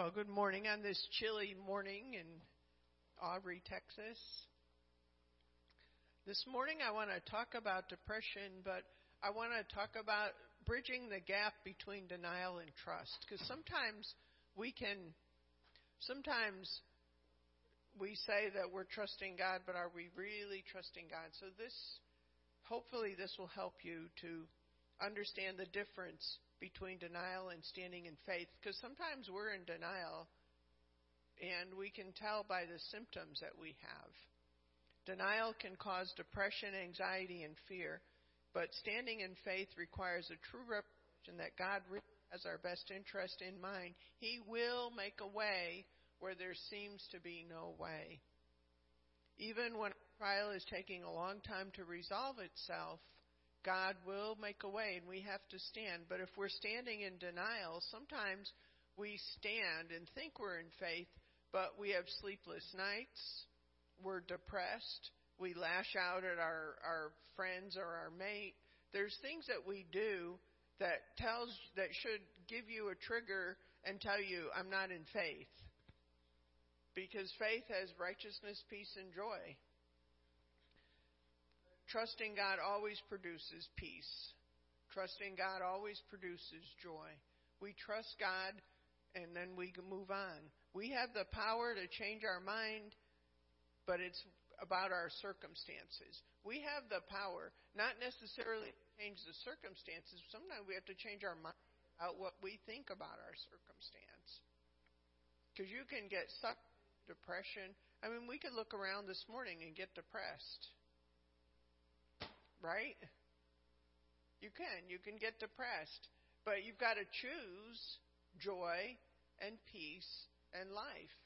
Well, good morning on this chilly morning in Aubrey, Texas. This morning I want to talk about depression, but I want to talk about bridging the gap between denial and trust. Because sometimes we can, sometimes we say that we're trusting God, but are we really trusting God? So this, hopefully, this will help you to understand the difference between denial and standing in faith. Because sometimes we're in denial, and we can tell by the symptoms that we have. Denial can cause depression, anxiety, and fear, but standing in faith requires a true revelation that God has our best interest in mind. He will make a way where there seems to be no way. Even when a trial is taking a long time to resolve itself, God will make a way and we have to stand. But if we're standing in denial, sometimes we stand and think we're in faith, but we have sleepless nights, we're depressed, we lash out at our, our friends or our mate. There's things that we do that tells that should give you a trigger and tell you I'm not in faith. Because faith has righteousness, peace, and joy. Trusting God always produces peace. Trusting God always produces joy. We trust God and then we move on. We have the power to change our mind, but it's about our circumstances. We have the power, not necessarily to change the circumstances. Sometimes we have to change our mind about what we think about our circumstance. Because you can get sucked depression. I mean, we could look around this morning and get depressed. Right? You can. You can get depressed. But you've got to choose joy and peace and life.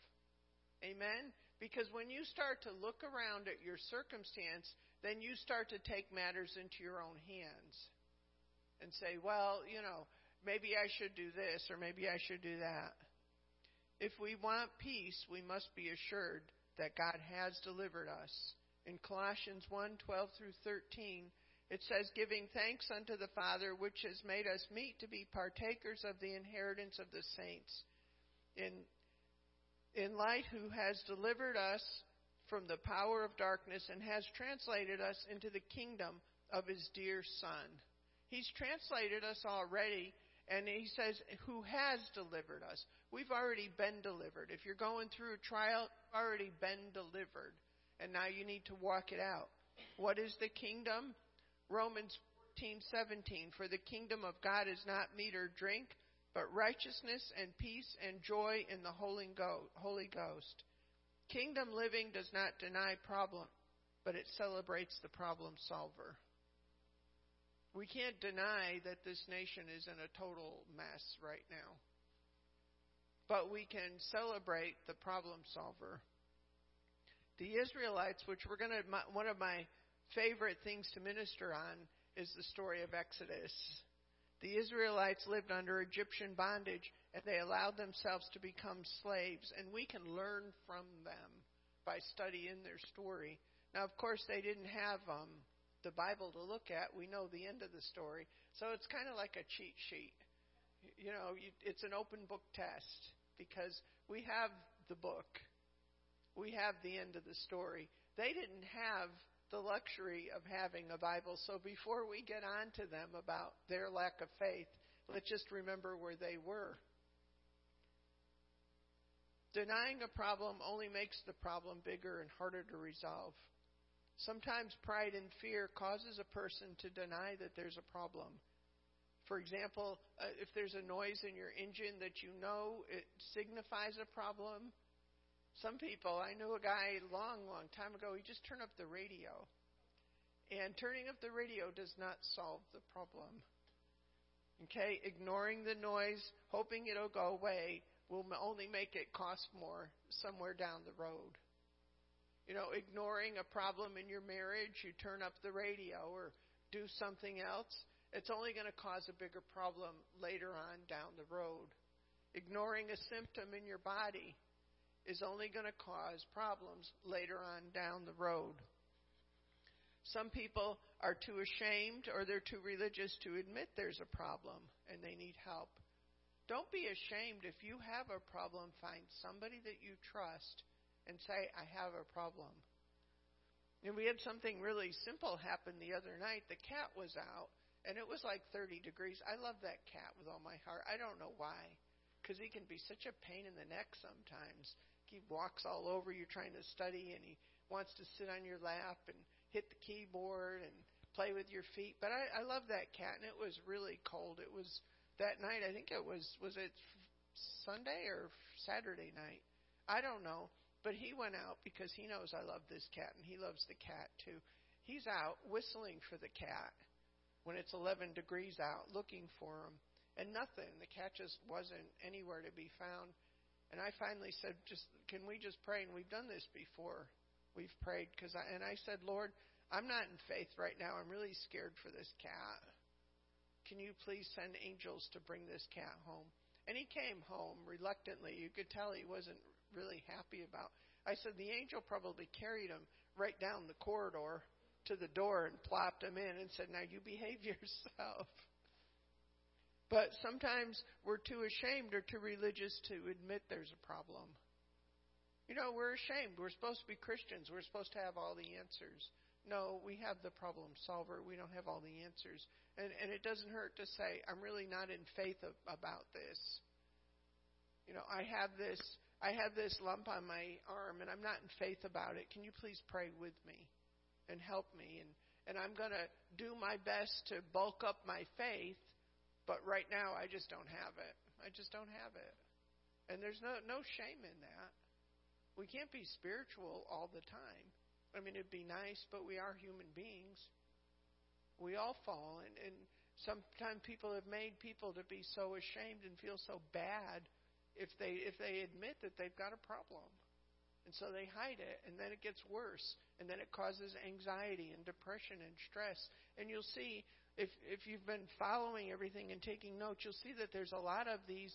Amen? Because when you start to look around at your circumstance, then you start to take matters into your own hands and say, well, you know, maybe I should do this or maybe I should do that. If we want peace, we must be assured that God has delivered us. In Colossians 1 12 through 13, it says, Giving thanks unto the Father, which has made us meet to be partakers of the inheritance of the saints. In, in light, who has delivered us from the power of darkness and has translated us into the kingdom of his dear Son. He's translated us already and he says, Who has delivered us? We've already been delivered. If you're going through a trial, already been delivered. And now you need to walk it out. What is the kingdom? Romans 14, 17. For the kingdom of God is not meat or drink, but righteousness and peace and joy in the Holy Ghost. Kingdom living does not deny problem, but it celebrates the problem solver. We can't deny that this nation is in a total mess right now. But we can celebrate the problem solver. The Israelites, which we're going to, one of my favorite things to minister on is the story of Exodus. The Israelites lived under Egyptian bondage and they allowed themselves to become slaves, and we can learn from them by studying their story. Now, of course, they didn't have um, the Bible to look at, we know the end of the story. So it's kind of like a cheat sheet. You know, it's an open book test because we have the book. We have the end of the story. They didn't have the luxury of having a Bible. So before we get on to them about their lack of faith, let's just remember where they were. Denying a problem only makes the problem bigger and harder to resolve. Sometimes pride and fear causes a person to deny that there's a problem. For example, uh, if there's a noise in your engine that you know it signifies a problem, some people, I knew a guy long, long time ago, he just turned up the radio. And turning up the radio does not solve the problem. Okay, ignoring the noise, hoping it'll go away, will only make it cost more somewhere down the road you know, ignoring a problem in your marriage, you turn up the radio or do something else, it's only going to cause a bigger problem later on down the road. Ignoring a symptom in your body is only going to cause problems later on down the road. Some people are too ashamed or they're too religious to admit there's a problem and they need help. Don't be ashamed if you have a problem. Find somebody that you trust and say, I have a problem. And we had something really simple happen the other night. The cat was out, and it was like 30 degrees. I love that cat with all my heart. I don't know why, because he can be such a pain in the neck sometimes. He walks all over you trying to study, and he wants to sit on your lap and hit the keyboard and play with your feet. But I, I love that cat, and it was really cold. It was that night. I think it was was it Sunday or Saturday night. I don't know. But he went out because he knows I love this cat and he loves the cat too. He's out whistling for the cat when it's 11 degrees out looking for him and nothing. The cat just wasn't anywhere to be found. And I finally said, "Just can we just pray?" And we've done this before. We've prayed because I and I said, "Lord, I'm not in faith right now. I'm really scared for this cat. Can you please send angels to bring this cat home?" And he came home reluctantly. You could tell he wasn't really happy about. I said the angel probably carried him right down the corridor to the door and plopped him in and said, Now you behave yourself. But sometimes we're too ashamed or too religious to admit there's a problem. You know, we're ashamed. We're supposed to be Christians. We're supposed to have all the answers. No, we have the problem solver. We don't have all the answers. And, and it doesn't hurt to say, I'm really not in faith of, about this. You know, I have this I have this lump on my arm and I'm not in faith about it. Can you please pray with me and help me? And, and I'm going to do my best to bulk up my faith, but right now I just don't have it. I just don't have it. And there's no, no shame in that. We can't be spiritual all the time. I mean, it'd be nice, but we are human beings. We all fall, and, and sometimes people have made people to be so ashamed and feel so bad if they if they admit that they've got a problem. And so they hide it, and then it gets worse, and then it causes anxiety and depression and stress. And you'll see if if you've been following everything and taking notes, you'll see that there's a lot of these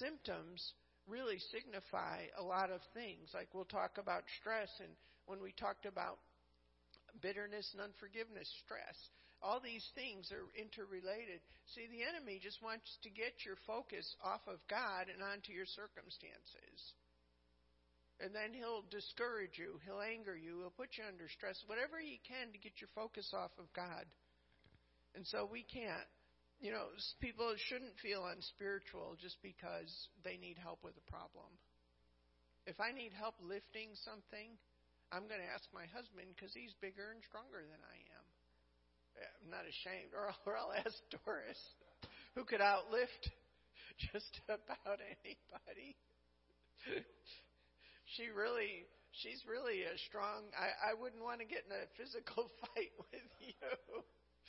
symptoms really signify a lot of things. Like we'll talk about stress, and when we talked about bitterness and unforgiveness, stress. All these things are interrelated. See, the enemy just wants to get your focus off of God and onto your circumstances. And then he'll discourage you, he'll anger you, he'll put you under stress, whatever he can to get your focus off of God. And so we can't. You know, people shouldn't feel unspiritual just because they need help with a problem. If I need help lifting something, I'm going to ask my husband because he's bigger and stronger than I am. Eh, I'm not ashamed. Or, or I'll ask Doris, who could outlift just about anybody. she really, she's really a strong. I, I wouldn't want to get in a physical fight with you.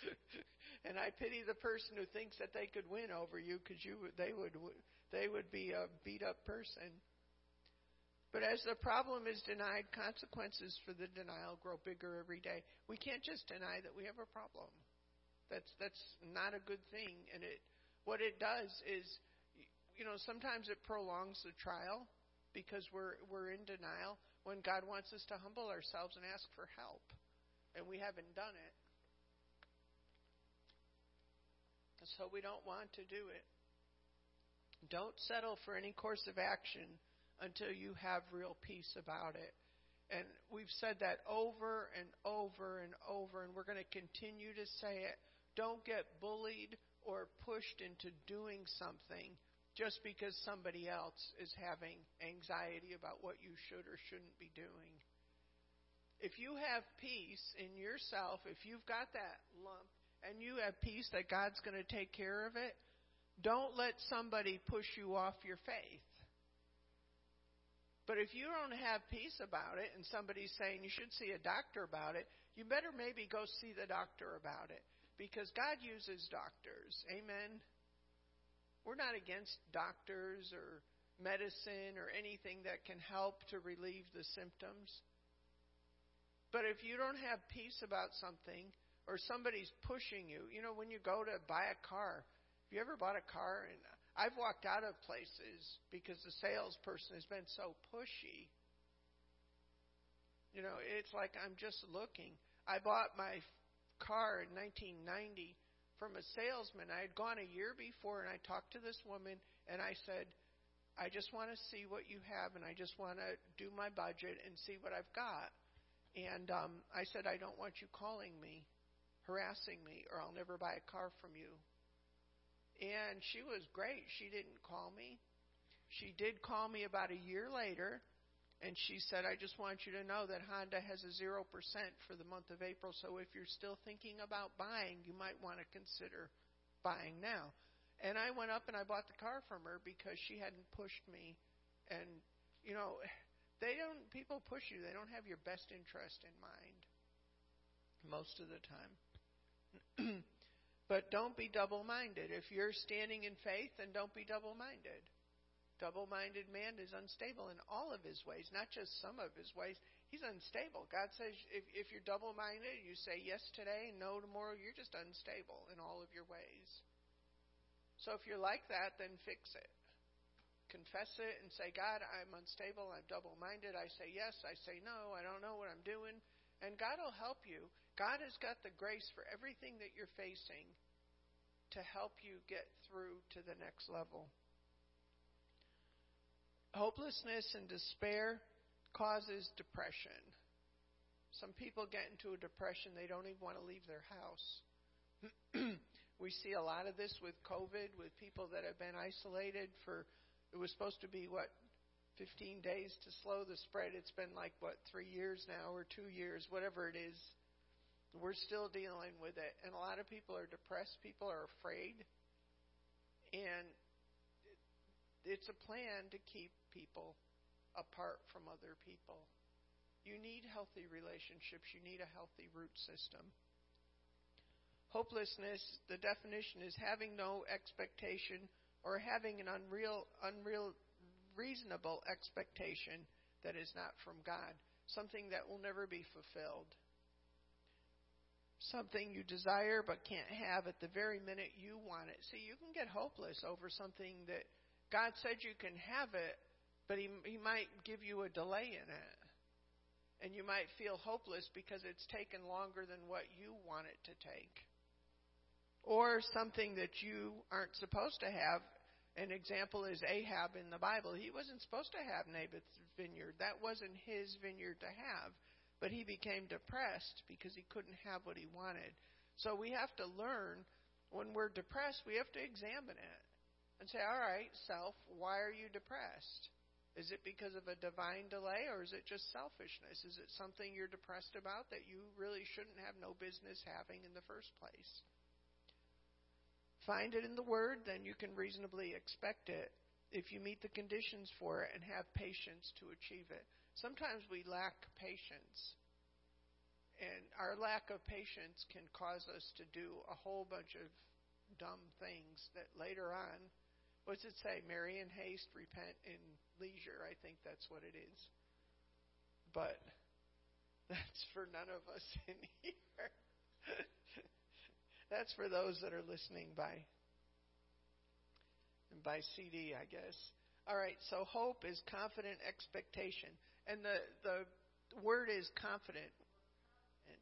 and I pity the person who thinks that they could win over you because you, they would, they would be a beat up person. But as the problem is denied, consequences for the denial grow bigger every day. We can't just deny that we have a problem. That's that's not a good thing. And it what it does is, you know, sometimes it prolongs the trial because we're we're in denial when God wants us to humble ourselves and ask for help, and we haven't done it. So we don't want to do it. Don't settle for any course of action until you have real peace about it. And we've said that over and over and over, and we're going to continue to say it. Don't get bullied or pushed into doing something just because somebody else is having anxiety about what you should or shouldn't be doing. If you have peace in yourself, if you've got that lump and you have peace that God's going to take care of it, don't let somebody push you off your faith. But if you don't have peace about it and somebody's saying you should see a doctor about it, you better maybe go see the doctor about it because God uses doctors. Amen. We're not against doctors or medicine or anything that can help to relieve the symptoms. But if you don't have peace about something or somebody's pushing you, you know, when you go to buy a car, have you ever bought a car and I've walked out of places because the salesperson has been so pushy. You know, it's like I'm just looking. I bought my car in 1990 from a salesman. I had gone a year before and I talked to this woman And I said, I just want to see what you have, and I just want to do my budget and see what I've got. And um, I said, I don't want you calling me, harassing me, or I'll never buy a car from you. And she was great. She didn't call me. She did call me about a year later, and she said, I just want you to know that Honda has a 0% for the month of April, so if you're still thinking about buying, you might want to consider buying now. And I went up and I bought the car from her because she hadn't pushed me. And, you know, they don't, people push you, they don't have your best interest in mind most of the time. But don't be double minded. If you're standing in faith, then don't be double minded. Double minded man is unstable in all of his ways, not just some of his ways. He's unstable. God says if, if you're double minded, you say yes today and no tomorrow, you're just unstable in all of your ways. So if you're like that, then fix it. Confess it and say, God, I'm unstable. I'm double minded. I say yes. I say no. I don't know what I'm doing. And God will help you. God has got the grace for everything that you're facing to help you get through to the next level. Hopelessness and despair causes depression. Some people get into a depression, they don't even want to leave their house. we see a lot of this with COVID, with people that have been isolated for, it was supposed to be, what, 15 days to slow the spread. It's been like, what, three years now or two years, whatever it is. We're still dealing with it. And a lot of people are depressed. People are afraid. And it's a plan to keep people apart from other people. You need healthy relationships. You need a healthy root system. Hopelessness, the definition is having no expectation or having an unreal, unreal, reasonable expectation that is not from God, something that will never be fulfilled something you desire but can't have at the very minute you want it. See, you can get hopeless over something that God said you can have it, but He, he might give you a delay in it. And you might feel hopeless because it's taken longer than what you want it to take. Or something that you aren't supposed to have. An example is Ahab in the Bible. He wasn't supposed to have Naboth's vineyard. That wasn't his vineyard to have. But he became depressed because he couldn't have what he wanted. So we have to learn when we're depressed, we have to examine it and say, all right, self, why are you depressed? Is it because of a divine delay or is it just selfishness? Is it something you're depressed about that you really shouldn't have no business having in the first place? Find it in the Word, then you can reasonably expect it if you meet the conditions for it and have patience to achieve it. Sometimes we lack patience. And our lack of patience can cause us to do a whole bunch of dumb things that later on, what's it say? Marry in haste, repent in leisure. I think that's what it is. But that's for none of us in here. that's for those that are listening by and by CD, I guess. All right, so hope is confident expectation. And the, the word is confident. And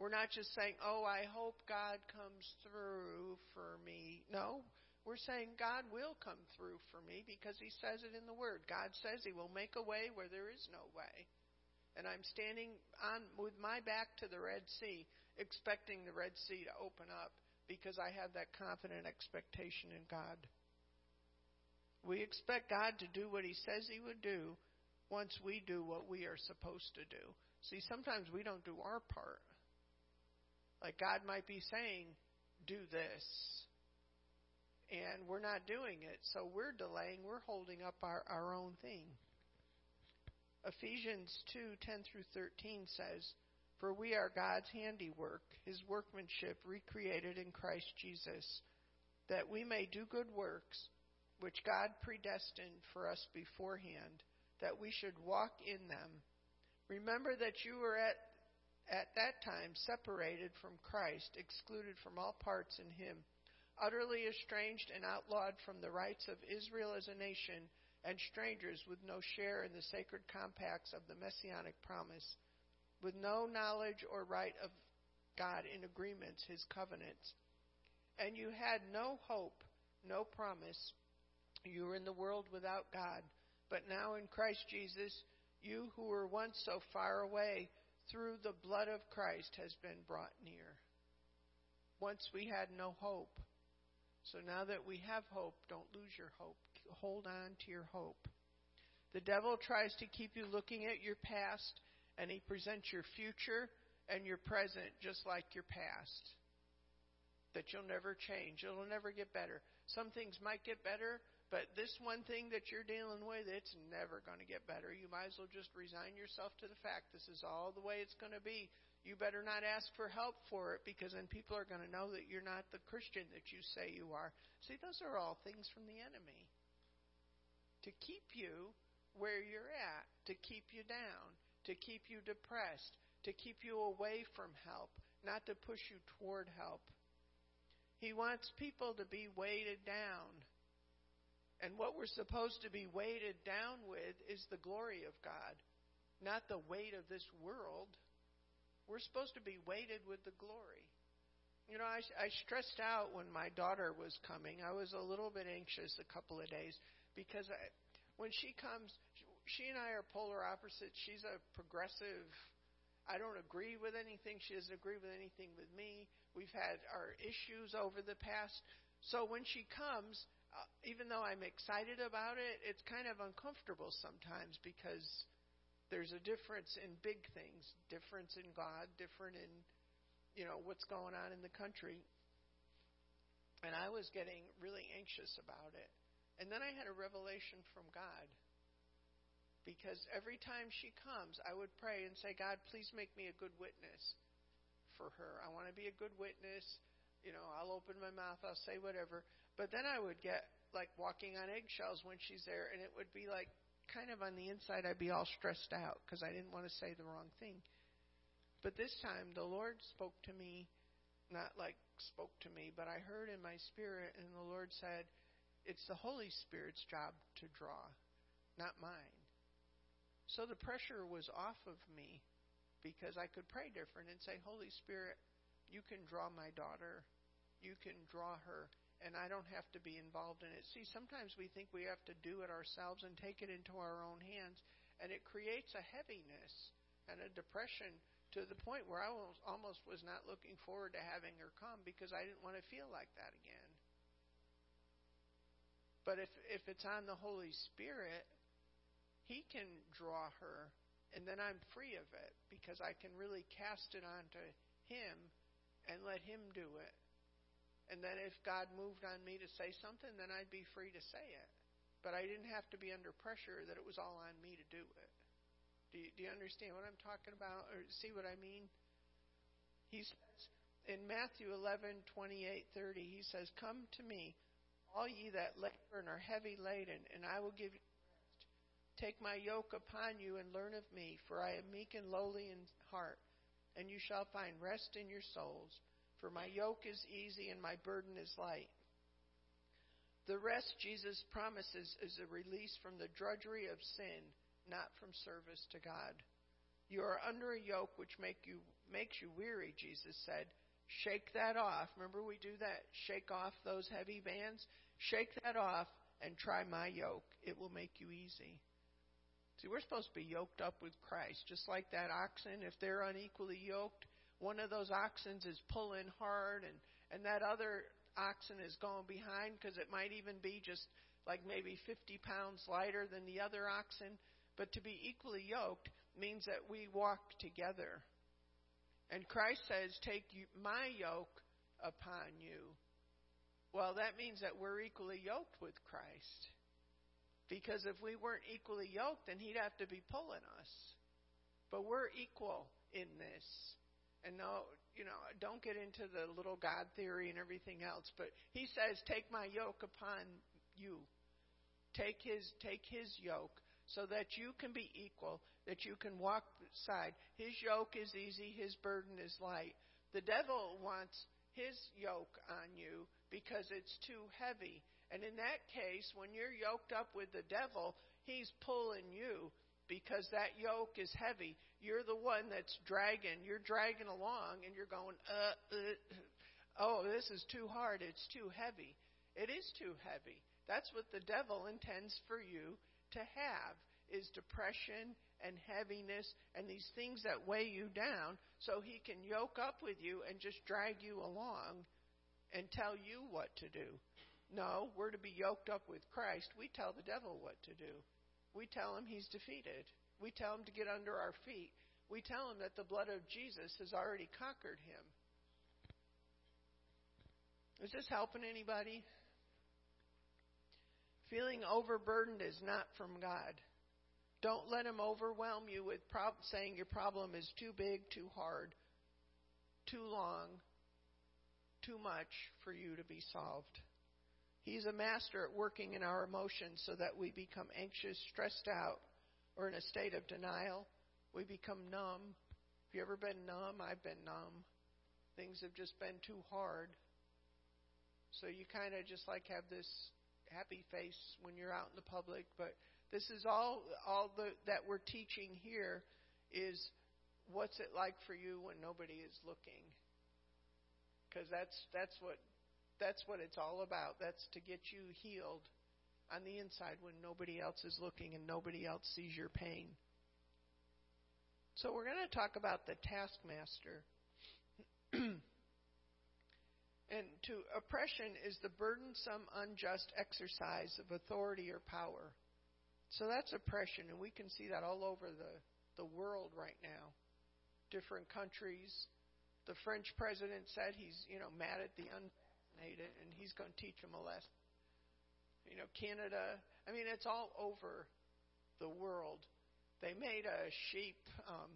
We're not just saying, oh, I hope God comes through for me. No, we're saying God will come through for me because He says it in the Word. God says He will make a way where there is no way. And I'm standing on with my back to the Red Sea, expecting the Red Sea to open up because I have that confident expectation in God. We expect God to do what He says He would do once we do what we are supposed to do. See, sometimes we don't do our part. Like God might be saying, do this. And we're not doing it. So we're delaying, we're holding up our, our own thing. Ephesians 2 10 through 13 says, For we are God's handiwork, his workmanship recreated in Christ Jesus, that we may do good works, which God predestined for us beforehand that we should walk in them. Remember that you were at, at that time separated from Christ, excluded from all parts in Him, utterly estranged and outlawed from the rights of Israel as a nation, and strangers with no share in the sacred compacts of the Messianic promise, with no knowledge or right of God in agreements, His covenants. And you had no hope, no promise You were in the world without God, but now in Christ Jesus, you who were once so far away, through the blood of Christ has been brought near. Once we had no hope. So now that we have hope, don't lose your hope. Hold on to your hope. The devil tries to keep you looking at your past, and he presents your future and your present just like your past. That you'll never change. It'll never get better. Some things might get better, but this one thing that you're dealing with, it's never going to get better. You might as well just resign yourself to the fact this is all the way it's going to be. You better not ask for help for it because then people are going to know that you're not the Christian that you say you are. See, those are all things from the enemy to keep you where you're at, to keep you down, to keep you depressed, to keep you away from help, not to push you toward help. He wants people to be weighted down and what we're supposed to be weighted down with is the glory of God, not the weight of this world. We're supposed to be weighted with the glory. You know, I, I stressed out when my daughter was coming. I was a little bit anxious a couple of days because I, when she comes, she and I are polar opposites. She's a progressive. I don't agree with anything. She doesn't agree with anything with me. We've had our issues over the past. So when she comes, uh, even though I'm excited about it, it's kind of uncomfortable sometimes because there's a difference in big things, difference in God, different in you know what's going on in the country. And I was getting really anxious about it. And then I had a revelation from God. Because every time she comes, I would pray and say, God, please make me a good witness for her. I want to be a good witness. You know, I'll open my mouth, I'll say whatever. But then I would get like walking on eggshells when she's there, and it would be like kind of on the inside, I'd be all stressed out because I didn't want to say the wrong thing. But this time, the Lord spoke to me, not like spoke to me, but I heard in my spirit, and the Lord said, It's the Holy Spirit's job to draw, not mine. So the pressure was off of me because I could pray different and say, Holy Spirit, you can draw my daughter. You can draw her and I don't have to be involved in it. See, sometimes we think we have to do it ourselves and take it into our own hands, and it creates a heaviness and a depression to the point where I almost was not looking forward to having her come because I didn't want to feel like that again. But if if it's on the Holy Spirit, He can draw her, and then I'm free of it because I can really cast it onto Him and let Him do it and then if God moved on me to say something, then I'd be free to say it. But I didn't have to be under pressure that it was all on me to do it. Do you, do you understand what I'm talking about, or see what I mean? He says in Matthew 11, 28, 30, he says, Come to me, all ye that labor and are heavy laden, and I will give you. Take my yoke upon you and learn of me, for I am meek and lowly in heart, and you shall find rest in your souls. For my yoke is easy and my burden is light. The rest Jesus promises is a release from the drudgery of sin, not from service to God. You are under a yoke which make you, makes you weary, Jesus said. Shake that off. Remember, we do that. Shake off those heavy bands. Shake that off and try my yoke. It will make you easy. See, we're supposed to be yoked up with Christ, just like that oxen. If they're unequally yoked, one of those oxens is pulling hard and and that other oxen is going behind because it might even be just like maybe 50 pounds lighter than the other oxen. But to be equally yoked means that we walk together. And Christ says take my yoke upon you. Well that means that we're equally yoked with Christ because if we weren't equally yoked then he'd have to be pulling us but we're equal in this and no, you know, don't get into the little God theory and everything else. But he says, "Take my yoke upon you. Take his take his yoke." So that you can be equal, that you can walk side. His yoke is easy, his burden is light. The devil wants his yoke on you because it's too heavy. And in that case, when you're yoked up with the devil, he's pulling you because that yoke is heavy. You're the one that's dragging. You're dragging along and you're going, uh, uh, oh, this is too hard. It's too heavy. It is too heavy. That's what the devil intends for you to have is depression and heaviness and these things that weigh you down so he can yoke up with you and just drag you along and tell you what to do. No, we're to be yoked up with Christ. We tell the devil what to do. We tell him he's defeated. We tell him to get under our feet. We tell him that the blood of Jesus has already conquered him. Is this helping anybody? Feeling overburdened is not from God. Don't let him overwhelm you with prob- saying your problem is too big, too hard, too long, too much for you to be solved. He's a master at working in our emotions so that we become anxious, stressed out, or in a state of denial. We become numb. Have you ever been numb? I've been numb. Things have just been too hard. So you kind of just like have this happy face when you're out in the public, but this is all all the, that we're teaching here is what's it like for you when nobody is looking? Because that's that's what that's what it's all about. That's to get you healed on the inside when nobody else is looking and nobody else sees your pain. So we're going to talk about the taskmaster. and to oppression is the burdensome, unjust exercise of authority or power. So that's oppression, and we can see that all over the, the world right now. Different countries. The French president said he's, you know, mad at the unvaccinated, and he's going to teach them a lesson. You know, Canada. I mean, it's all over the world. They made a sheep. Um,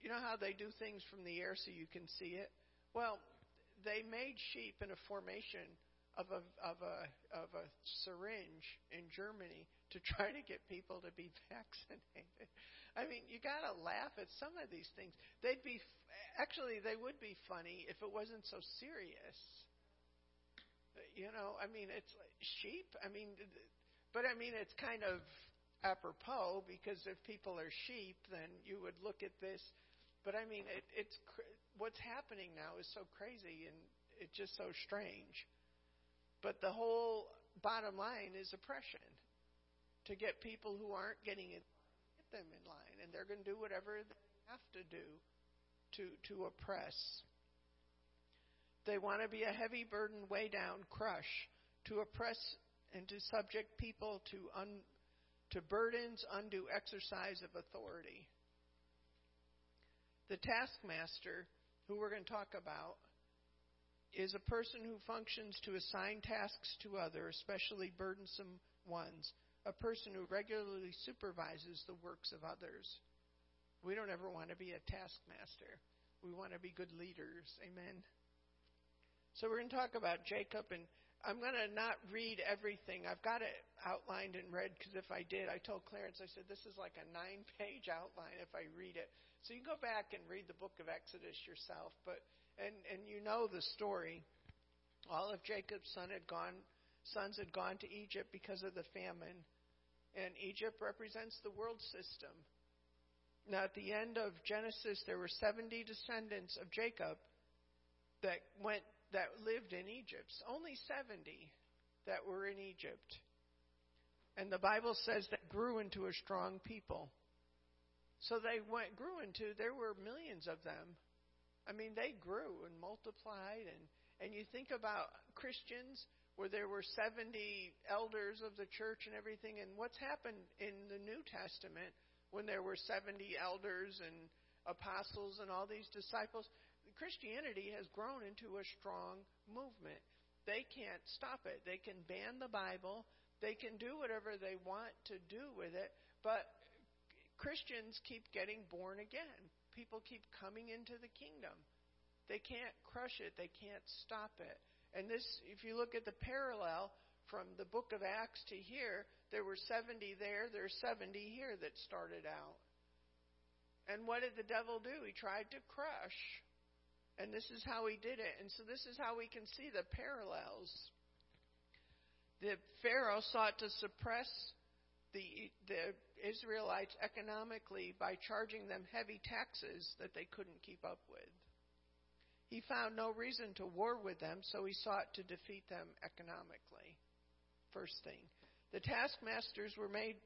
you know how they do things from the air so you can see it? Well, they made sheep in a formation of a of a of a syringe in Germany to try to get people to be vaccinated. I mean, you got to laugh at some of these things. They'd be actually they would be funny if it wasn't so serious. You know, I mean, it's like sheep. I mean, but I mean, it's kind of apropos because if people are sheep, then you would look at this. But I mean, it, it's what's happening now is so crazy and it's just so strange. But the whole bottom line is oppression. To get people who aren't getting it, get them in line, and they're going to do whatever they have to do to to oppress. They want to be a heavy burden, weigh down, crush, to oppress and to subject people to un, to burdens, undue exercise of authority. The taskmaster, who we're going to talk about, is a person who functions to assign tasks to others, especially burdensome ones, a person who regularly supervises the works of others. We don't ever want to be a taskmaster. We want to be good leaders. Amen. So we're going to talk about Jacob, and I'm going to not read everything. I've got it outlined in red because if I did, I told Clarence, I said, this is like a nine page outline if I read it. So you go back and read the book of Exodus yourself. But and and you know the story. All of Jacob's son had gone, sons had gone to Egypt because of the famine, and Egypt represents the world system. Now, at the end of Genesis, there were 70 descendants of Jacob that went that lived in Egypt. Only 70 that were in Egypt. And the Bible says that grew into a strong people. So they went grew into there were millions of them I mean, they grew and multiplied, and and you think about Christians where there were 70 elders of the church and everything, and what's happened in the New Testament when there were 70 elders and apostles and all these disciples? Christianity has grown into a strong movement. They can't stop it. They can ban the Bible. They can do whatever they want to do with it, but Christians keep getting born again people keep coming into the kingdom. They can't crush it, they can't stop it. And this, if you look at the parallel from the book of Acts to here, there were 70 there, there are 70 here that started out. And what did the devil do? He tried to crush. And this is how he did it. And so this is how we can see the parallels. The Pharaoh sought to suppress the, the Israelites economically by charging them heavy taxes that they couldn't keep up with. He found no reason to war with them, so he sought to defeat them economically. First thing. The taskmasters were made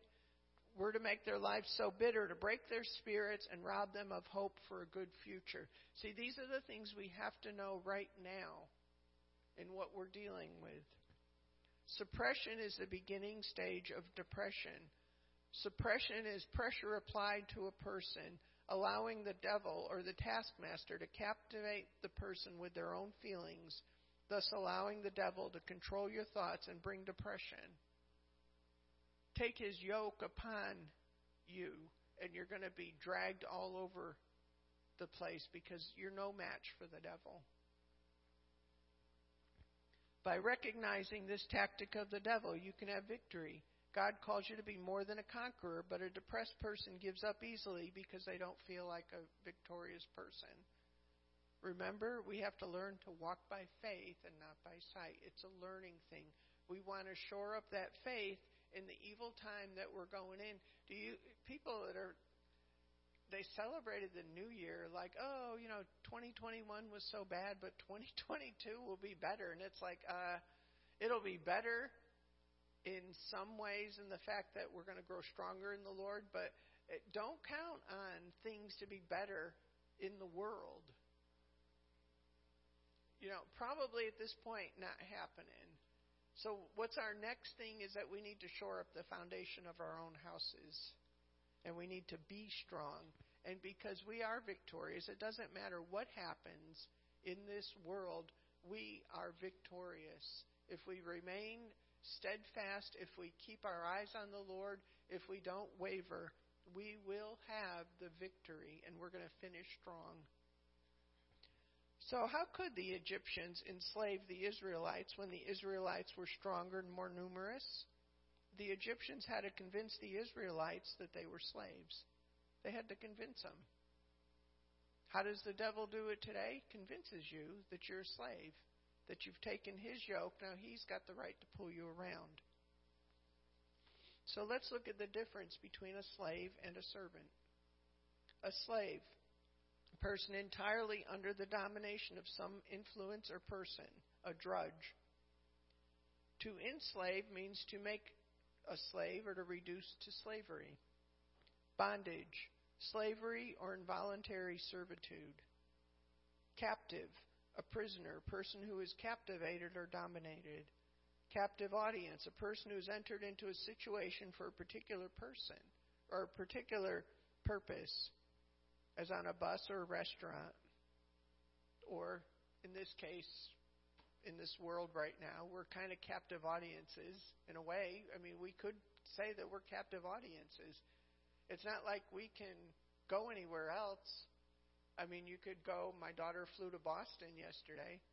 were to make their lives so bitter, to break their spirits and rob them of hope for a good future. See, these are the things we have to know right now in what we're dealing with. Suppression is the beginning stage of depression. Suppression is pressure applied to a person, allowing the devil or the taskmaster to captivate the person with their own feelings, thus allowing the devil to control your thoughts and bring depression take his yoke upon you, and you're going to be dragged all over the place because you're no match for the devil. By recognizing this tactic of the devil, you can have victory. God calls you to be more than a conqueror, but a depressed person gives up easily because they don't feel like a victorious person. Remember, we have to learn to walk by faith and not by sight. It's a learning thing. We want to shore up that faith in the evil time that we're going in. Do you people that are they celebrated the new year like, oh, you know, 2021 was so bad, but 2022 will be better. And it's like, uh, it'll be better in some ways in the fact that we're going to grow stronger in the Lord, but don't count on things to be better in the world. You know, probably at this point not happening. So, what's our next thing is that we need to shore up the foundation of our own houses. And we need to be strong. And because we are victorious, it doesn't matter what happens in this world, we are victorious. If we remain steadfast, if we keep our eyes on the Lord, if we don't waver, we will have the victory and we're going to finish strong. So, how could the Egyptians enslave the Israelites when the Israelites were stronger and more numerous? The Egyptians had to convince the Israelites that they were slaves. They had to convince them. How does the devil do it today? Convinces you that you're a slave, that you've taken his yoke. Now he's got the right to pull you around. So let's look at the difference between a slave and a servant. A slave person entirely under the domination of some influence or person, a drudge. To enslave means to make a slave or to reduce to slavery. Bondage, slavery or involuntary servitude. Captive, a prisoner, person who is captivated or dominated. Captive audience, a person who has entered into a situation for a particular person or a particular purpose as on a bus or a restaurant, or in this case, in this world right now, we're kind of captive audiences in a way. I mean, we could say that we're captive audiences. It's not like we can go anywhere else. I mean, you could go. My daughter flew to Boston yesterday.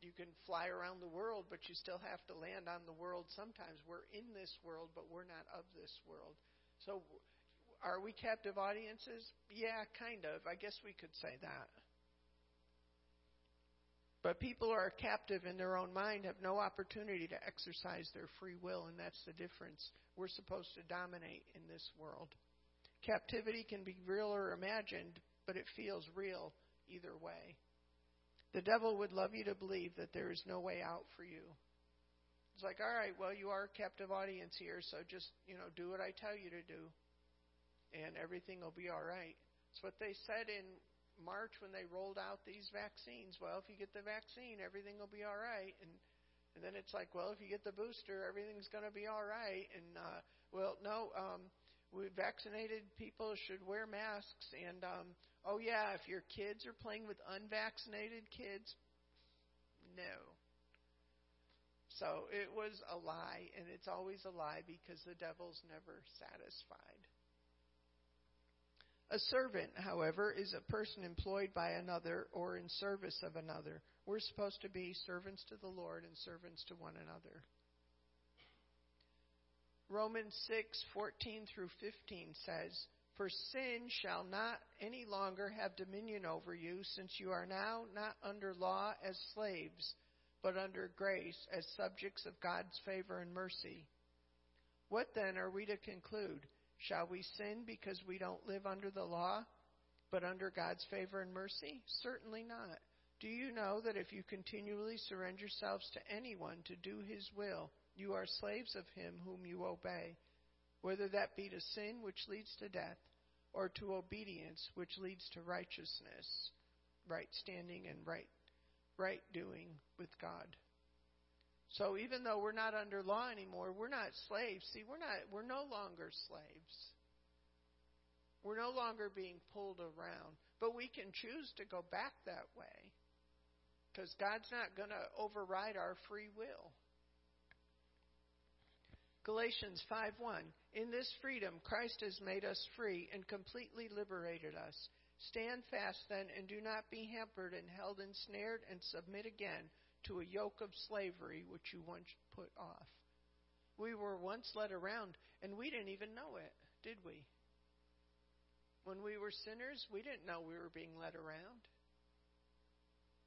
You can fly around the world, but you still have to land on the world sometimes. We're in this world, but we're not of this world. So are we captive audiences? Yeah, kind of. I guess we could say that. But people who are captive in their own mind have no opportunity to exercise their free will, and that's the difference. We're supposed to dominate in this world. Captivity can be real or imagined, but it feels real either way. The devil would love you to believe that there is no way out for you. It's like, all right, well, you are a captive audience here, so just, you know, do what I tell you to do and everything will be all right. It's what they said in March when they rolled out these vaccines. Well, if you get the vaccine, everything will be all right. And and then it's like, well, if you get the booster, everything's going to be all right. And uh, well, no, um, we vaccinated people should wear masks. And um, oh yeah, if your kids are playing with unvaccinated kids, no. So it was a lie, and it's always a lie because the devil's never satisfied. A servant, however, is a person employed by another or in service of another. We're supposed to be servants to the Lord and servants to one another. Romans 6:14 through 15 says, "For sin shall not any longer have dominion over you, since you are now not under law as slaves, but under grace as subjects of God's favor and mercy. What then are we to conclude?" Shall we sin because we don't live under the law, but under God's favor and mercy? Certainly not. Do you know that if you continually surrender yourselves to anyone to do his will, You are slaves of him whom you obey, whether that be to sin, which leads to death, or to obedience, which leads to righteousness, right standing and right right doing with God. So even though we're not under law anymore, we're not slaves. See, we're not we're no longer slaves. We're no longer being pulled around, but we can choose to go back that way. Cuz God's not going to override our free will. Galatians 5:1 In this freedom Christ has made us free and completely liberated us. Stand fast then and do not be hampered and held ensnared and submit again to a yoke of slavery which you once put off. We were once led around and we didn't even know it, did we? When we were sinners, we didn't know we were being led around.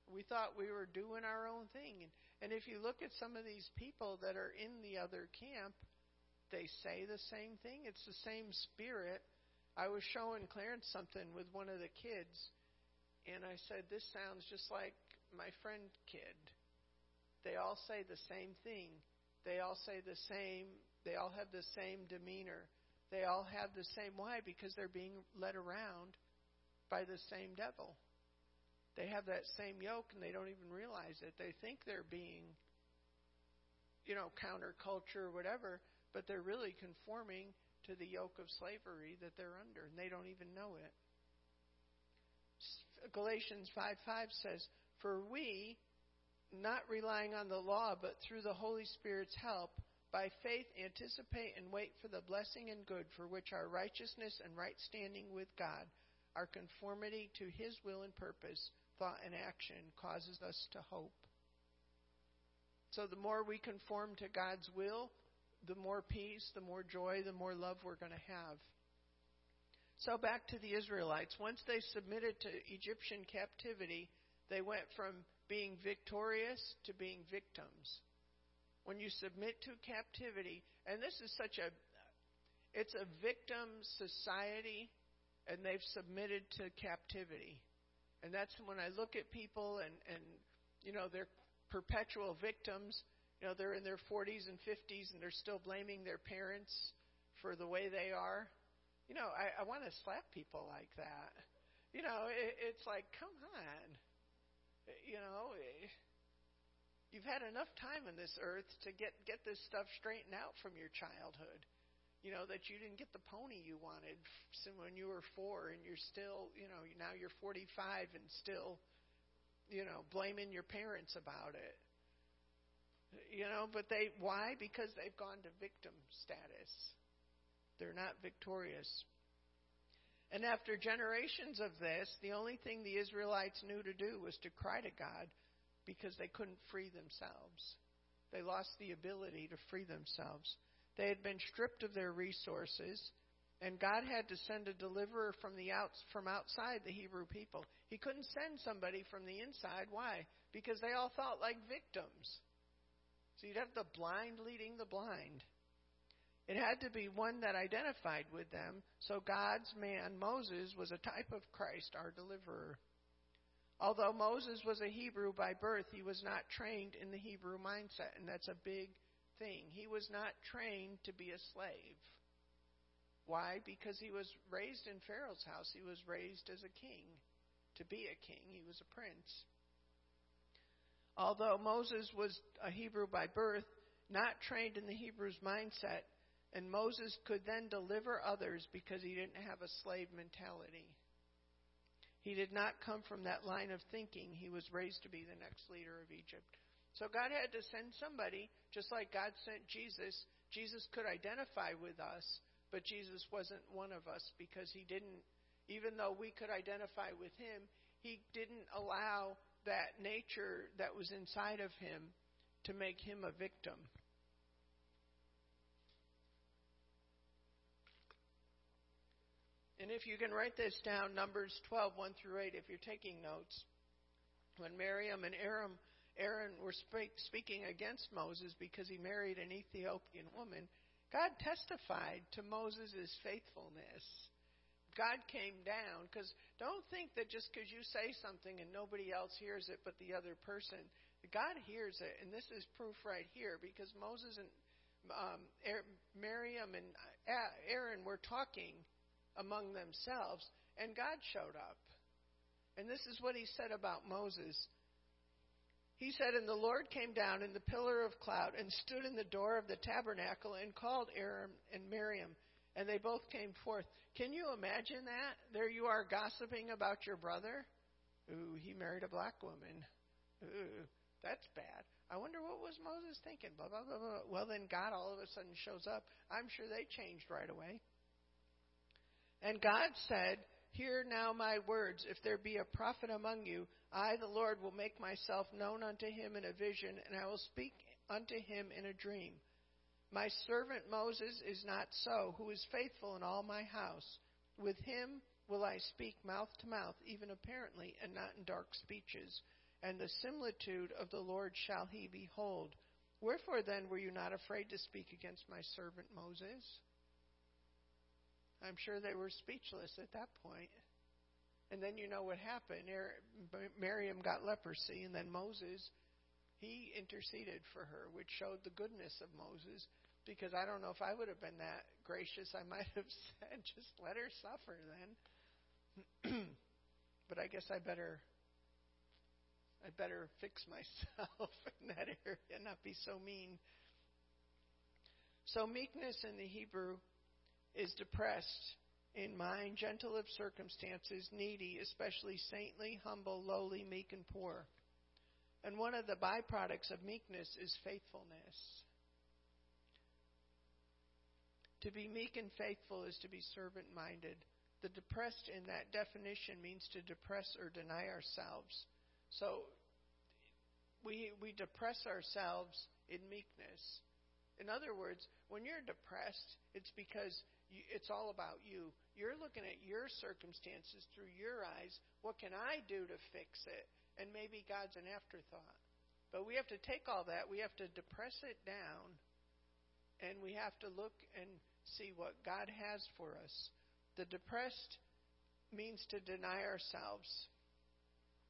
We thought we were doing our own thing. And, if you look at some of these people that are in the other camp, they say the same thing. It's the same spirit I was showing Clarence something with one of the kids, and I said, This sounds just like my friend kid. They all say the same thing. They all say the same, they all have the same demeanor. They all have the same. Why? Because they're being led around by the same devil. They have that same yoke and they don't even realize it. They think they're being, you know, counterculture or whatever, but they're really conforming to the yoke of slavery that they're under, and they don't even know it. Galatians 5 5 says, For we, not relying on the law, but through the Holy Spirit's help, by faith anticipate and wait for the blessing and good for which our righteousness and right standing with God, our conformity to His will and purpose, thought and action, causes us to hope. So the more we conform to God's will, the more peace, the more joy, the more love we're going to have. So back to the Israelites. Once they submitted to Egyptian captivity, they went from being victorious to being victims. When you submit to captivity, and this is such a it's a victim society and they've submitted to captivity. And that's when I look at people and and you know they're perpetual victims you know, they're in their 40s and 50s and they're still blaming their parents for the way they are. You know, I, I want to slap people like that. You know, it, it's like, come on. You know, eh, you've had enough time on this earth to get get this stuff straightened out from your childhood. You know that you didn't get the pony you wanted when you were four, and you're still, you know, now you're 45 and still, you know, blaming your parents about it. You know, but they, why? Because they've gone to victim status. They're not victorious. And after generations of this, the only thing the Israelites knew to do was to cry to God because they couldn't free themselves. They lost the ability to free themselves. They had been stripped of their resources, and God had to send a deliverer from the outs, from outside the Hebrew people. He couldn't send somebody from the inside. Why? Because they all thought like victims. So you'd have the blind leading the blind. It had to be one that identified with them. So God's man, Moses, was a type of Christ, our deliverer. Although Moses was a Hebrew by birth, he was not trained in the Hebrew mindset, and that's a big thing. He was not trained to be a slave. Why? Because he was raised in Pharaoh's house. He was raised as a king. To be a king, he was a prince. Although Moses was a Hebrew by birth, not trained in the Hebrew's mindset, and Moses could then deliver others because he didn't have a slave mentality. He did not come from that line of thinking. He was raised to be the next leader of Egypt. So God had to send somebody, just like God sent Jesus. Jesus could identify with us, but Jesus wasn't one of us because he didn't, even though we could identify with him, he didn't allow that nature that was inside of him to make him a victim. And if you can write this down, Numbers 12, 1 through 8, if you're taking notes, when Miriam and Aaron, Aaron were speak, speaking against Moses because he married an Ethiopian woman, God testified to Moses' faithfulness. God came down because don't think that just because you say something and nobody else hears it but the other person God hears it, and this is proof right here because Moses and um, Miriam and uh, Aaron were talking among themselves, and God showed up. And this is what he said about Moses. He said, And the Lord came down in the pillar of cloud and stood in the door of the tabernacle and called Aaron and Miriam, and they both came forth. Can you imagine that? There you are gossiping about your brother. Ooh, he married a black woman. Ooh, that's bad. I wonder what was Moses thinking? Blah blah blah blah. Well, then God all of a sudden shows up. I'm sure they changed right away. And God said, Hear now my words. If there be a prophet among you, I, the Lord, will make myself known unto him in a vision, and I will speak unto him in a dream. My servant Moses is not so, who is faithful in all my house. With him will I speak mouth to mouth, even apparently, and not in dark speeches. And the similitude of the Lord shall he behold. Wherefore then were you not afraid to speak against my servant Moses? I'm sure they were speechless at that point. And then you know what happened. Miriam got leprosy, and then Moses, he interceded for her, which showed the goodness of Moses. Because I don't know if I would have been that gracious, I might have said, just let her suffer then. but I guess I better I better fix myself in that area, and not be so mean. So meekness in the Hebrew is depressed in mind, gentle of circumstances, needy, especially saintly, humble, lowly, meek, and poor. And one of the byproducts of meekness is faithfulness. To be meek and faithful is to be servant minded. The depressed in that definition means to depress or deny ourselves. So we, we depress ourselves in meekness. In other words, when you're depressed, it's because it's all about you. You're looking at your circumstances through your eyes. What can I do to fix it? And maybe God's an afterthought. But we have to take all that, we have to depress it down, and we have to look and see what God has for us. The depressed means to deny ourselves.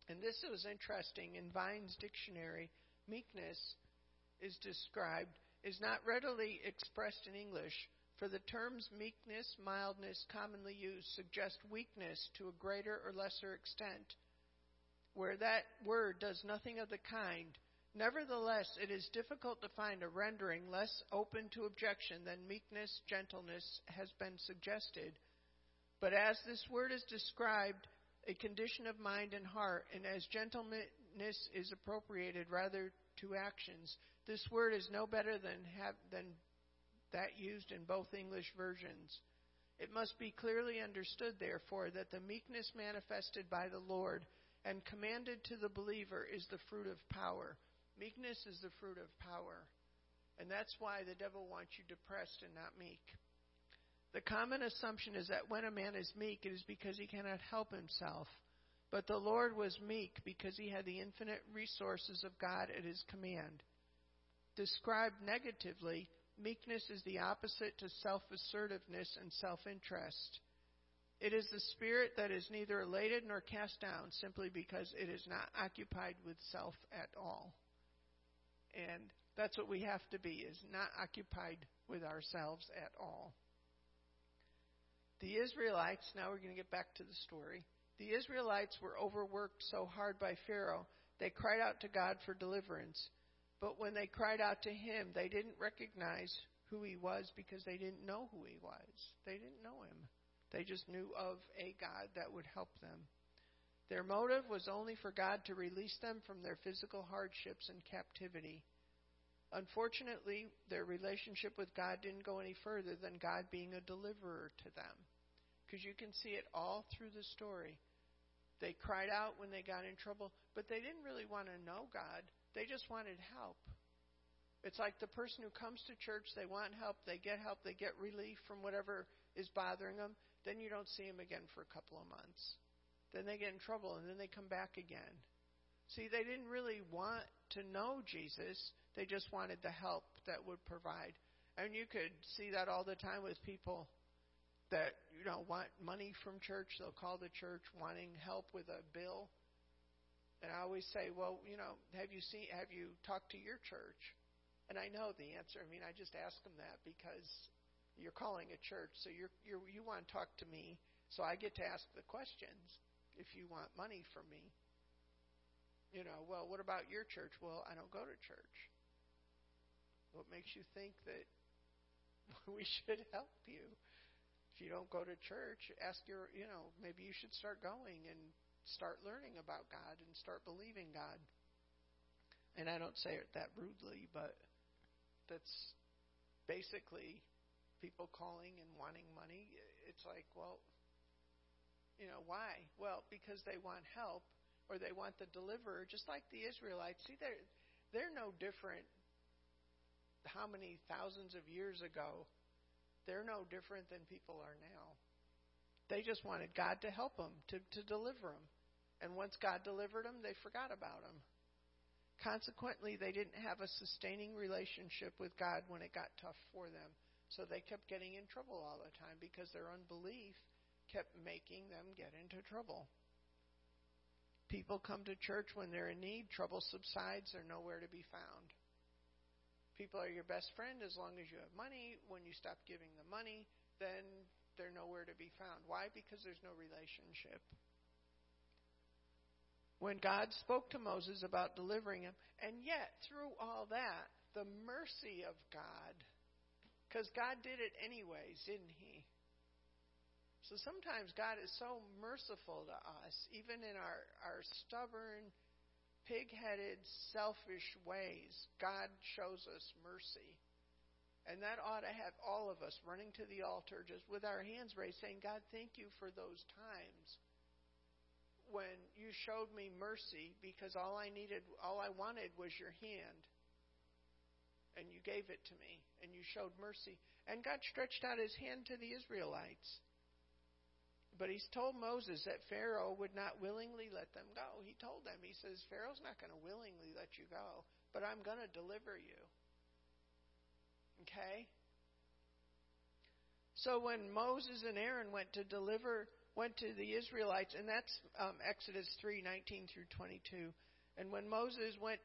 And this was interesting. In Vine's dictionary, meekness is described, is not readily expressed in English, for the terms meekness, mildness, commonly used, suggest weakness to a greater or lesser extent, where that word does nothing of the kind. Nevertheless, it is difficult to find a rendering less open to objection than meekness, gentleness has been suggested. But as this word is described, a condition of mind and heart, and as gentleness is appropriated rather to actions, this word is no better than, have, than that used in both English versions. It must be clearly understood, therefore, that the meekness manifested by the Lord and commanded to the believer is the fruit of power. Meekness is the fruit of power. And that's why the devil wants you depressed and not meek. The common assumption is that when a man is meek, it is because he cannot help himself. But the Lord was meek because he had the infinite resources of God at his command. Described negatively, Meekness is the opposite to self assertiveness and self interest. It is the spirit that is neither elated nor cast down simply because it is not occupied with self at all. And that's what we have to be is not occupied with ourselves at all. The Israelites, now we're going to get back to the story. The Israelites were overworked so hard by Pharaoh, they cried out to God for deliverance. But when they cried out to him, they didn't recognize who he was because they didn't know who he was. They didn't know him. They just knew of a God that would help them. Their motive was only for God to release them from their physical hardships and captivity. Unfortunately, their relationship with God didn't go any further than God being a deliverer to them. Because you can see it all through the story. They cried out when they got in trouble, but they didn't really want to know God. They just wanted help. It's like the person who comes to church, they want help, they get help, they get relief from whatever is bothering them, then you don't see them again for a couple of months. Then they get in trouble and then they come back again. See, they didn't really want to know Jesus, they just wanted the help that would provide. And you could see that all the time with people that, you know, want money from church. They'll call the church wanting help with a bill And I always say, well, you know, have you seen, have you talked to your church? And I know the answer. I mean, I just ask them that because you're calling a church, so you're, you're you want to talk to me, so I get to ask the questions. If you want money from me, you know, well, what about your church? Well, I don't go to church. What makes you think that we should help you? If you don't go to church, ask your, you know, maybe you should start going and start learning about God and start believing God. And I don't say it that rudely, but that's basically people calling and wanting money. It's like, well, you know, why? Well, because they want help or they want the deliverer, just like the Israelites. See, they're they're no different. How many thousands of years ago? They're no different than people are now. They just wanted God to help them, to, to deliver them. And once God delivered them, they forgot about them. Consequently, they didn't have a sustaining relationship with God when it got tough for them. So they kept getting in trouble all the time because their unbelief kept making them get into trouble. People come to church when they're in need, trouble subsides, they're nowhere to be found. People are your best friend as long as you have money. When you stop giving them money, then they're nowhere to be found. Why? Because there's no relationship. When God spoke to Moses about delivering him, and yet through all that, the mercy of God, because God did it anyways, didn't He? So sometimes God is so merciful to us, even in our, our stubborn, pig headed, selfish ways. God shows us mercy. And that ought to have all of us running to the altar just with our hands raised, saying, God, thank you for those times when you showed me mercy because all I needed, all I wanted was your hand. And you gave it to me, and you showed mercy. And God stretched out his hand to the Israelites. But he's told Moses that Pharaoh would not willingly let them go. He told them, he says, Pharaoh's not going to willingly let you go, but I'm going to deliver you. Okay? So when Moses and Aaron went to deliver, went to the Israelites, and that's um, Exodus 3 19 through 22. And when Moses went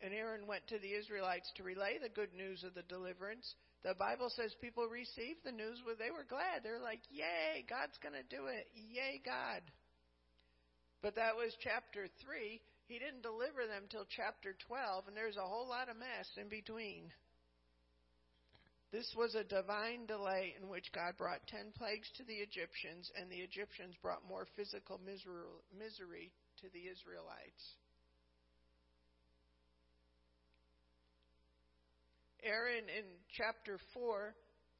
and Aaron went to the Israelites to relay the good news of the deliverance, the Bible says people received the news where they were glad. They're like, Yay, God's going to do it. Yay, God. But that was chapter 3. He didn't deliver them till chapter 12, and there's a whole lot of mess in between. This was a divine delay in which God brought ten plagues to the Egyptians, and the Egyptians brought more physical misery to the Israelites. Aaron in chapter 4,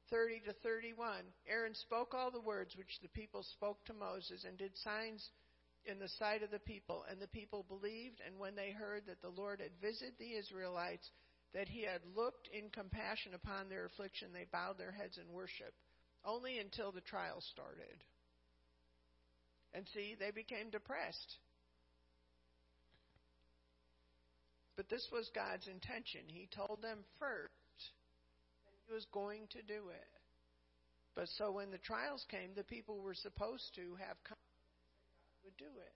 30 to 31, Aaron spoke all the words which the people spoke to Moses and did signs in the sight of the people. And the people believed, and when they heard that the Lord had visited the Israelites, that he had looked in compassion upon their affliction, they bowed their heads in worship, only until the trial started. And see, they became depressed. But this was God's intention. He told them first that He was going to do it. But so when the trials came, the people were supposed to have God would do it.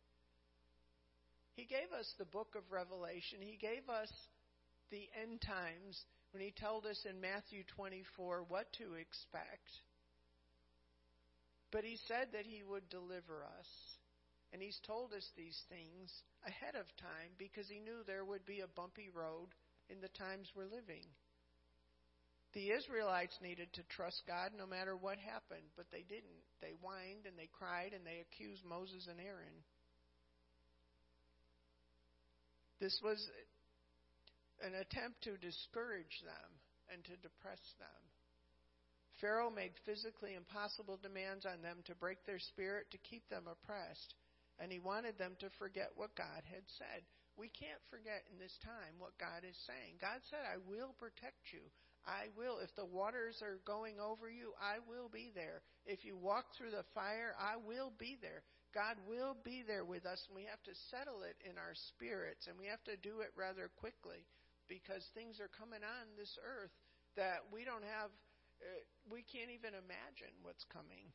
He gave us the book of Revelation. He gave us the end times when he told us in Matthew 24 what to expect. But he said that he would deliver us. And he's told us these things ahead of time because he knew there would be a bumpy road in the times we're living. The Israelites needed to trust God no matter what happened, but they didn't. They whined and they cried and they accused Moses and Aaron. This was an attempt to discourage them and to depress them. Pharaoh made physically impossible demands on them to break their spirit to keep them oppressed, and he wanted them to forget what God had said. We can't forget in this time what God is saying. God said, I will protect you. I will. If the waters are going over you, I will be there. If you walk through the fire, I will be there. God will be there with us, and we have to settle it in our spirits, and we have to do it rather quickly because things are coming on this earth that we don't have, uh, we can't even imagine what's coming.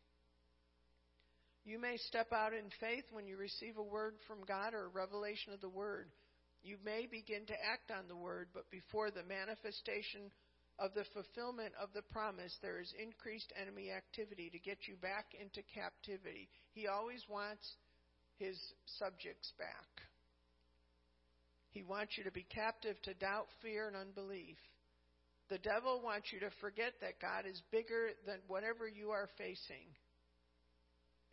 You may step out in faith when you receive a word from God or a revelation of the word. You may begin to act on the word, but before the manifestation of the fulfillment of the promise, there is increased enemy activity to get you back into captivity. He always wants his subjects back. He wants you to be captive to doubt, fear, and unbelief. The devil wants you to forget that God is bigger than whatever you are facing.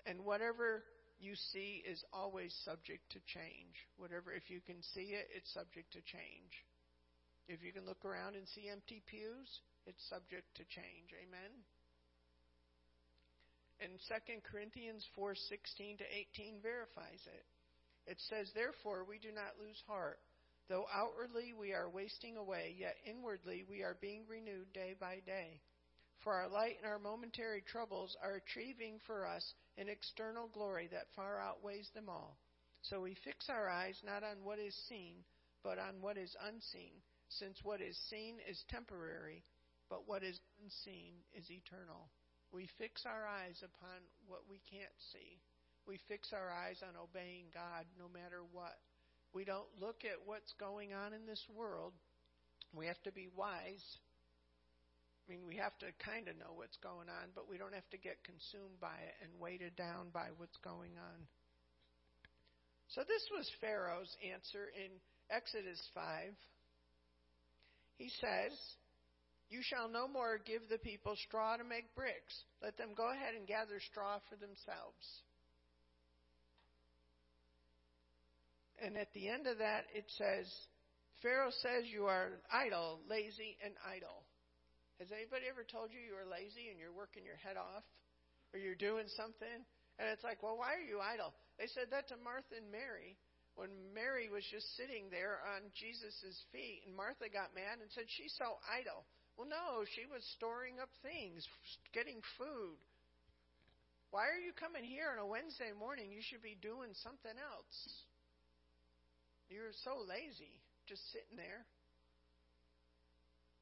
And whatever you see is always subject to change. Whatever, if you can see it, it's subject to change. If you can look around and see empty pews, it's subject to change. Amen. And 2 Corinthians 4:16 to 18 verifies it. It says, "Therefore we do not lose heart, though outwardly we are wasting away, yet inwardly we are being renewed day by day. For our light and our momentary troubles are achieving for us an external glory that far outweighs them all. So we fix our eyes not on what is seen, but on what is unseen." since what is seen is temporary, but what is unseen is eternal. We fix our eyes upon what we can't see. We fix our eyes on obeying God no matter what. We don't look at what's going on in this world. We have to be wise. I mean, we have to kind of know what's going on, but we don't have to get consumed by it and weighted down by what's going on. So, this was Pharaoh's answer in Exodus 5. He says, You shall no more give the people straw to make bricks. Let them go ahead and gather straw for themselves. And at the end of that, it says, Pharaoh says you are idle, lazy, and idle. Has anybody ever told you you are lazy and you're working your head off? Or you're doing something? And it's like, well, why are you idle? They said that to Martha and Mary when Mary was just sitting there on Jesus' feet, and Martha got mad and said, She's so idle. Well, no, she was storing up things, getting food. Why are you coming here on a Wednesday morning? You should be doing something else. You're so lazy, just sitting there.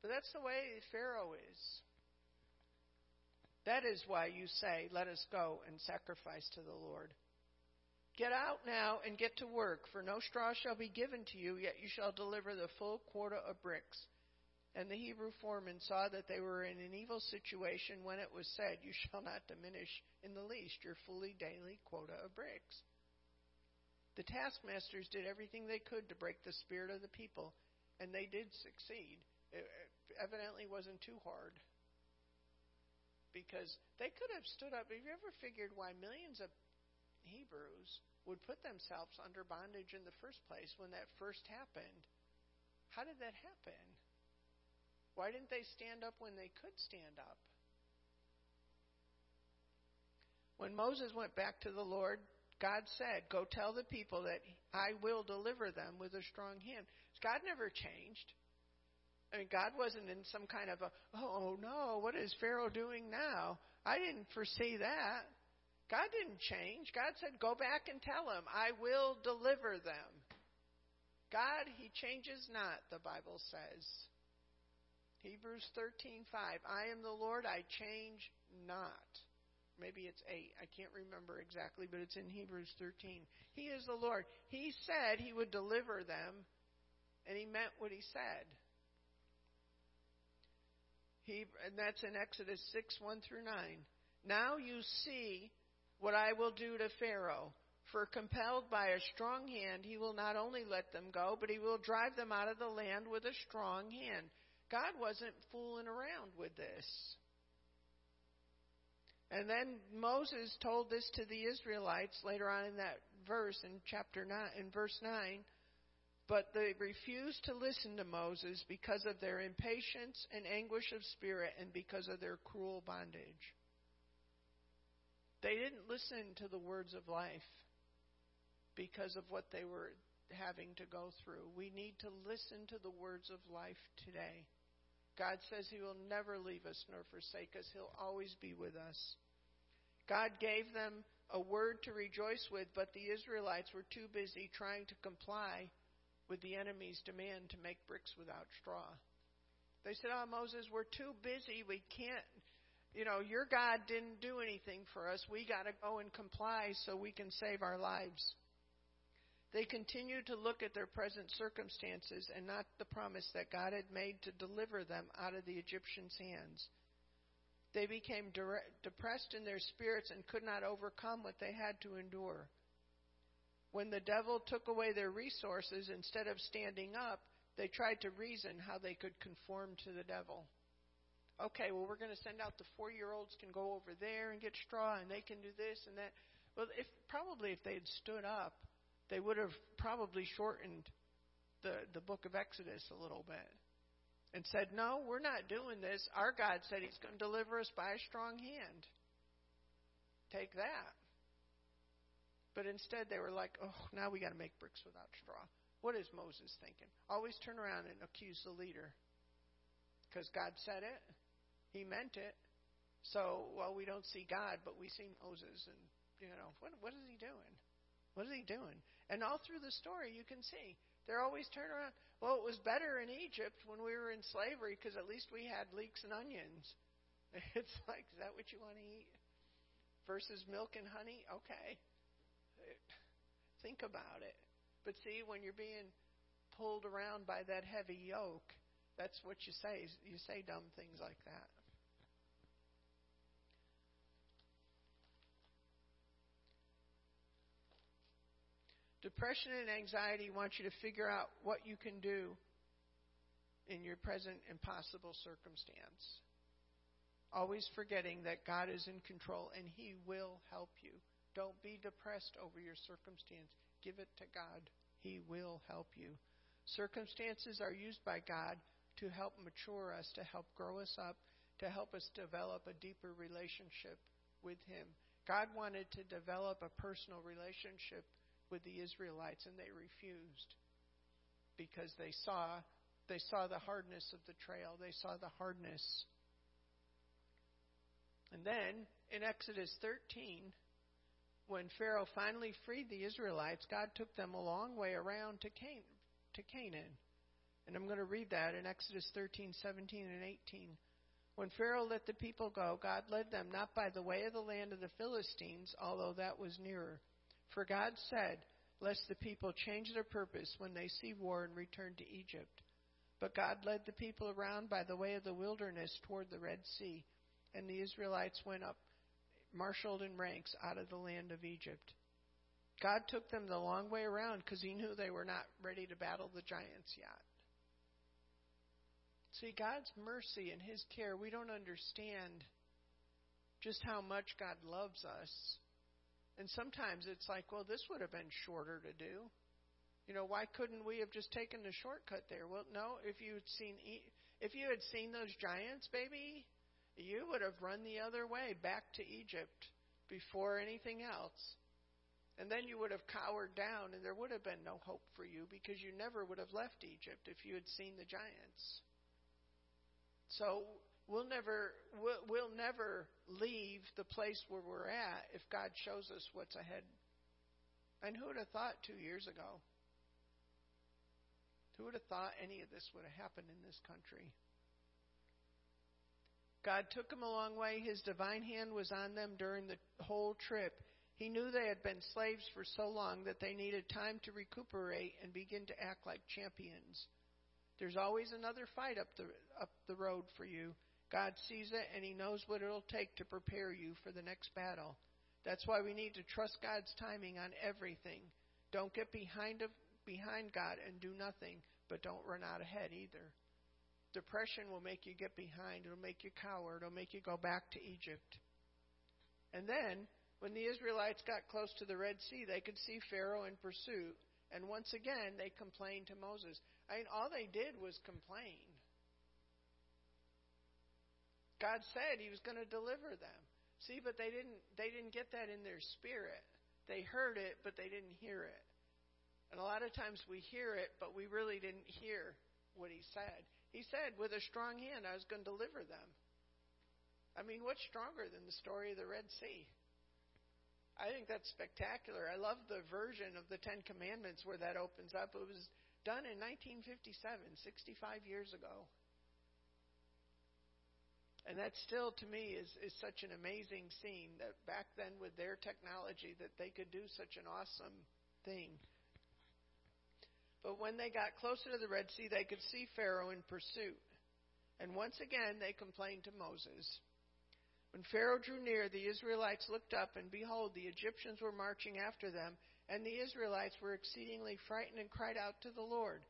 But that's the way Pharaoh is. That is why you say, Let us go and sacrifice to the Lord. Get out now and get to work, for no straw shall be given to you, yet you shall deliver the full quota of bricks. And the Hebrew foreman saw that they were in an evil situation when it was said, You shall not diminish in the least your fully daily quota of bricks. The taskmasters did everything they could to break the spirit of the people, and they did succeed. It evidently wasn't too hard. Because they could have stood up. Have you ever figured why millions of Hebrews would put themselves under bondage in the first place when that first happened. How did that happen? Why didn't they stand up when they could stand up? When Moses went back to the Lord, God said, Go tell the people that I will deliver them with a strong hand. God never changed. I mean, God wasn't in some kind of a, oh no, what is Pharaoh doing now? I didn't foresee that. God didn't change. God said, Go back and tell them, I will deliver them. God, He changes not, the Bible says. Hebrews 13:5 I am the Lord I change not. Maybe it's 8. I can't remember exactly, but it's in Hebrews 13. He is the Lord. He said he would deliver them, and he meant what he said. He, and that's in Exodus 6 1 through 9. Now you see what I will do to Pharaoh. For compelled by a strong hand, he will not only let them go, but he will drive them out of the land with a strong hand. God wasn't fooling around with this. And then Moses told this to the Israelites later on in that verse in chapter 9 in verse 9 but they refused to listen to Moses because of their impatience and anguish of spirit and because of their cruel bondage. They didn't listen to the words of life because of what they were having to go through. We need to listen to the words of life today. God says He will never leave us nor forsake us, He'll always be with us. God gave them a word to rejoice with, but the Israelites were too busy trying to comply with the enemy's demand to make bricks without straw. They said, Oh, Moses, we're too busy. We can't you know, your God didn't do anything for us. We got to go and comply so we can save our lives. They continued to look at their present circumstances and not the promise that God had made to deliver them out of the Egyptians' hands. They became depressed in their spirits and could not overcome what they had to endure. When the devil took away their resources, instead of standing up, they tried to reason how they could conform to the devil. Okay, well, we're going to send out the four year olds can go over there and get straw, and they can do this and that. Well, if probably if they had stood up, they would have probably shortened the the book of Exodus a little bit and said, "No, we're not doing this. Our God said He's going to deliver us by a strong hand. Take that." But instead, they were like, "Oh, now we got to make bricks without straw." What is Moses thinking? Always turn around and accuse the leader because God said it, He meant it. So, well, we don't see God, but we see Moses, and you know, what what is he doing? What is he doing? And all through the story, you can see they're always turning around. Well, it was better in Egypt when we were in slavery because at least we had leeks and onions. It's like, is that what you want to eat? Versus milk and honey? Okay. Think about it. But see, when you're being pulled around by that heavy yoke, that's what you say. You say dumb things like that. Depression and anxiety want you to figure out what you can do in your present impossible circumstance. Always forgetting that God is in control and He will help you. Don't be depressed over your circumstance. Give it to God. He will help you. Circumstances are used by God to help mature us, to help grow us up, to help us develop a deeper relationship with Him. God wanted to develop a personal relationship with the Israelites, and they refused because they saw they saw the hardness of the trail. They saw the hardness. And then in Exodus 13, when Pharaoh finally freed the Israelites, God took them a long way around to, Can- to Canaan. And I'm going to read that in Exodus 13, 17, and 18. When Pharaoh let the people go, God led them not by the way of the land of the Philistines, although that was nearer for God said, Lest the people change their purpose when they see war and return to Egypt. But God led the people around by the way of the wilderness toward the Red Sea, and the Israelites went up, marshaled in ranks, out of the land of Egypt. God took them the long way around because he knew they were not ready to battle the giants yet. See, God's mercy and his care, we don't understand just how much God loves us and sometimes it's like, well, this would have been shorter to do. You know, why couldn't we have just taken the shortcut there? Well, no. If you had seen, if you had seen those giants, baby, you would have run the other way back to Egypt before anything else. And then you would have cowered down, and there would have been no hope for you because you never would have left Egypt if you had seen the giants. So We'll never we'll, we'll never leave the place where we're at if God shows us what's ahead. And who would have thought two years ago? Who would have thought any of this would have happened in this country? God took them a long way. His divine hand was on them during the whole trip. He knew they had been slaves for so long that they needed time to recuperate and begin to act like champions. There's always another fight up the up the road for you, God sees it and He knows what it'll take to prepare you for the next battle. That's why we need to trust God's timing on everything. Don't get behind of, behind God and do nothing, but don't run out ahead either. Depression will make you get behind. It'll make you cower. It'll make you go back to Egypt. And then, when the Israelites got close to the Red Sea, they could see Pharaoh in pursuit. And once again, they complained to Moses. I mean, all they did was complain. God said he was going to deliver them. See, but they didn't they didn't get that in their spirit. They heard it, but they didn't hear it. And a lot of times we hear it, but we really didn't hear what he said. He said, with a strong hand, I was going to deliver them. I mean, what's stronger than the story of the Red Sea? I think that's spectacular. I love the version of the Ten Commandments where that opens up. It was done in 1957, 65 years ago. And that still, to me, is, is such an amazing scene that back then, with their technology, that they could do such an awesome thing. But when they got closer to the Red Sea, they could see Pharaoh in pursuit. And once again, they complained to Moses. When Pharaoh drew near, the Israelites looked up, and behold, the Egyptians were marching after them, and the Israelites were exceedingly frightened and cried out to the Lord.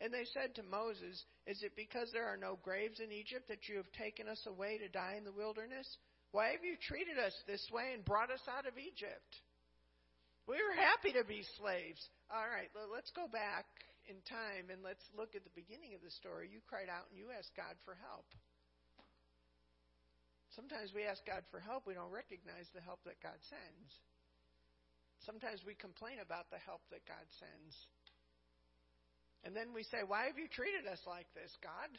And they said to Moses, Is it because there are no graves in Egypt that you have taken us away to die in the wilderness? Why have you treated us this way and brought us out of Egypt? We were happy to be slaves. All right, let's go back in time and let's look at the beginning of the story. You cried out and you asked God for help. Sometimes we ask God for help, we don't recognize the help that God sends. Sometimes we complain about the help that God sends. And then we say, Why have you treated us like this, God?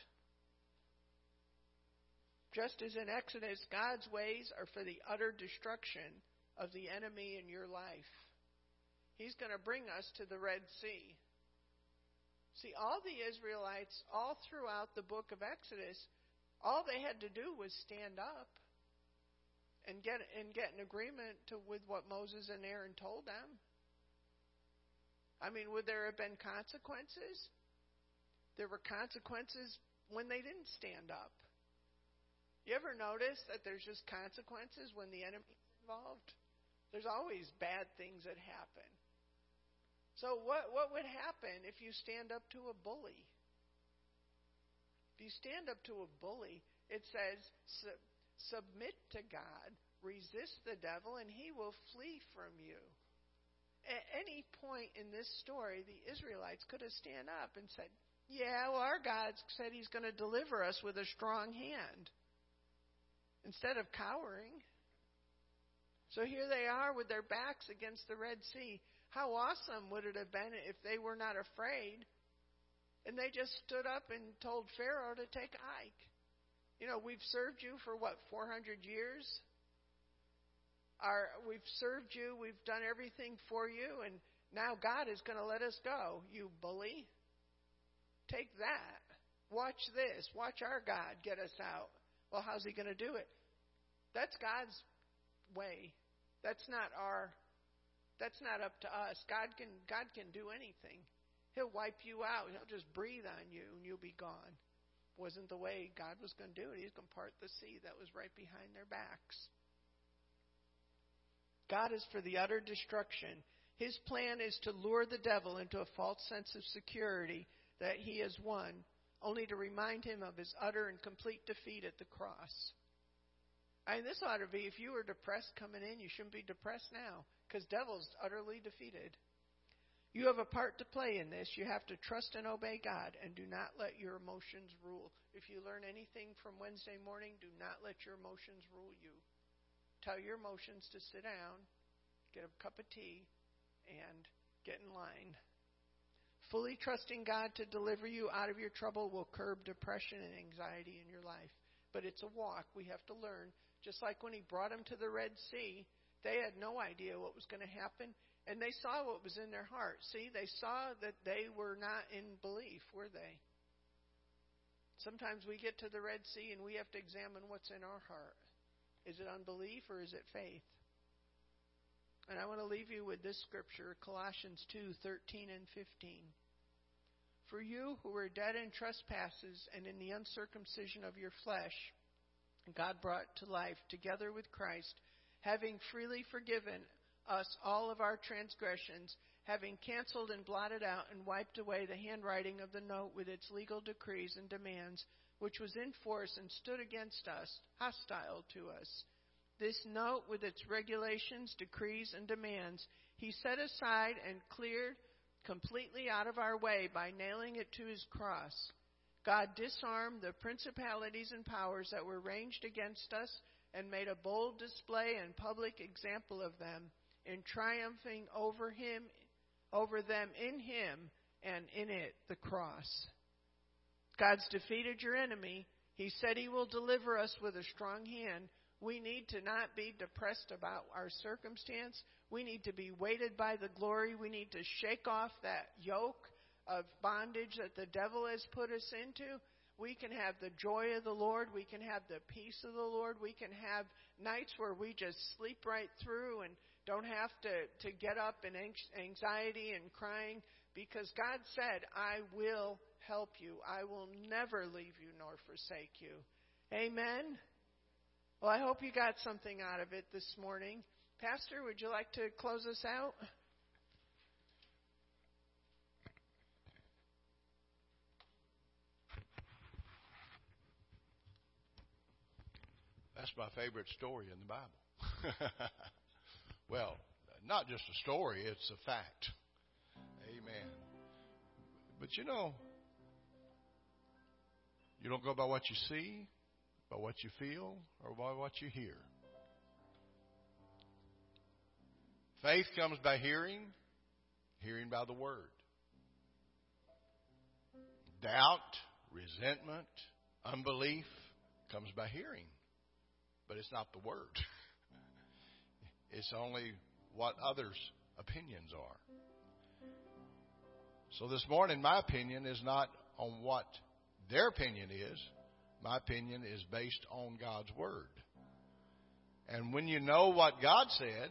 Just as in Exodus, God's ways are for the utter destruction of the enemy in your life. He's going to bring us to the Red Sea. See, all the Israelites, all throughout the book of Exodus, all they had to do was stand up and get and get an agreement to, with what Moses and Aaron told them. I mean, would there have been consequences? There were consequences when they didn't stand up. You ever notice that there's just consequences when the enemy's involved? There's always bad things that happen. So what what would happen if you stand up to a bully? If you stand up to a bully, it says submit to God, resist the devil and he will flee from you. At any point in this story, the Israelites could have stand up and said, "Yeah, well, our God said He's going to deliver us with a strong hand," instead of cowering. So here they are with their backs against the Red Sea. How awesome would it have been if they were not afraid and they just stood up and told Pharaoh to take Ike. You know, we've served you for what, 400 years? Our we've served you, we've done everything for you, and now God is going to let us go. You bully. Take that. Watch this. Watch our God get us out. Well, how's he going to do it? That's God's way. That's not our that's not up to us. God can God can do anything. He'll wipe you out. He'll just breathe on you and you'll be gone. Wasn't the way God was going to do it. He's going to part the sea that was right behind their backs. God is for the utter destruction. His plan is to lure the devil into a false sense of security that he has won, only to remind him of his utter and complete defeat at the cross. I mean, this ought to be if you were depressed coming in, you shouldn't be depressed now because devil's utterly defeated. You have a part to play in this. You have to trust and obey God and do not let your emotions rule. If you learn anything from Wednesday morning, do not let your emotions rule you. Tell your emotions to sit down, get a cup of tea, and get in line. Fully trusting God to deliver you out of your trouble will curb depression and anxiety in your life. But it's a walk. We have to learn. Just like when He brought them to the Red Sea, they had no idea what was going to happen, and they saw what was in their heart. See, they saw that they were not in belief, were they? Sometimes we get to the Red Sea and we have to examine what's in our heart. Is it unbelief or is it faith? And I want to leave you with this scripture, Colossians 2:13 and 15. For you who were dead in trespasses and in the uncircumcision of your flesh, God brought to life together with Christ, having freely forgiven us all of our transgressions, having canceled and blotted out and wiped away the handwriting of the note with its legal decrees and demands which was in force and stood against us, hostile to us. This note, with its regulations, decrees, and demands, he set aside and cleared completely out of our way by nailing it to his cross. God disarmed the principalities and powers that were ranged against us and made a bold display and public example of them in triumphing over him over them in him and in it the cross. God's defeated your enemy. He said He will deliver us with a strong hand. We need to not be depressed about our circumstance. We need to be weighted by the glory. We need to shake off that yoke of bondage that the devil has put us into. we can have the joy of the Lord. We can have the peace of the Lord. We can have nights where we just sleep right through and don't have to, to get up in anxiety and crying because God said, I will help you. I will never leave you nor forsake you. Amen. Well, I hope you got something out of it this morning. Pastor, would you like to close us out? That's my favorite story in the Bible. well, not just a story, it's a fact. Amen. But you know, you don't go by what you see, by what you feel, or by what you hear. Faith comes by hearing, hearing by the Word. Doubt, resentment, unbelief comes by hearing, but it's not the Word. It's only what others' opinions are. So this morning, my opinion is not on what their opinion is. My opinion is based on God's Word. And when you know what God said,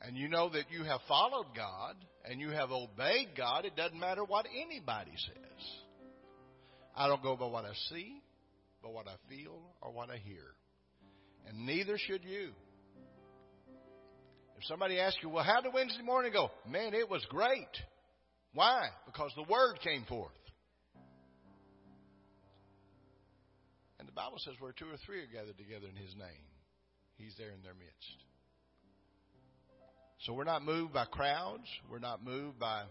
and you know that you have followed God and you have obeyed God, it doesn't matter what anybody says. I don't go by what I see, but what I feel or what I hear. And neither should you. If somebody asks you, well, how did Wednesday morning go? Man, it was great. Why? Because the Word came forth. And the Bible says where two or three are gathered together in His name, He's there in their midst. So we're not moved by crowds. We're not moved by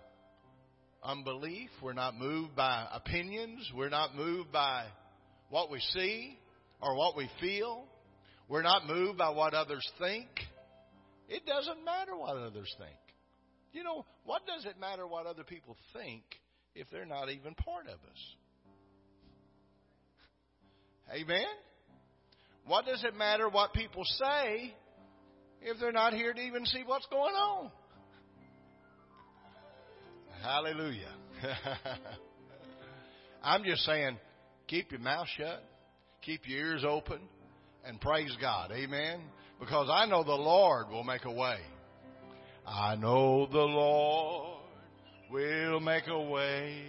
unbelief. We're not moved by opinions. We're not moved by what we see or what we feel. We're not moved by what others think. It doesn't matter what others think. You know, what does it matter what other people think if they're not even part of us? Amen? What does it matter what people say if they're not here to even see what's going on? Hallelujah. I'm just saying, keep your mouth shut, keep your ears open, and praise God. Amen. Because I know the Lord will make a way. I know the Lord will make a way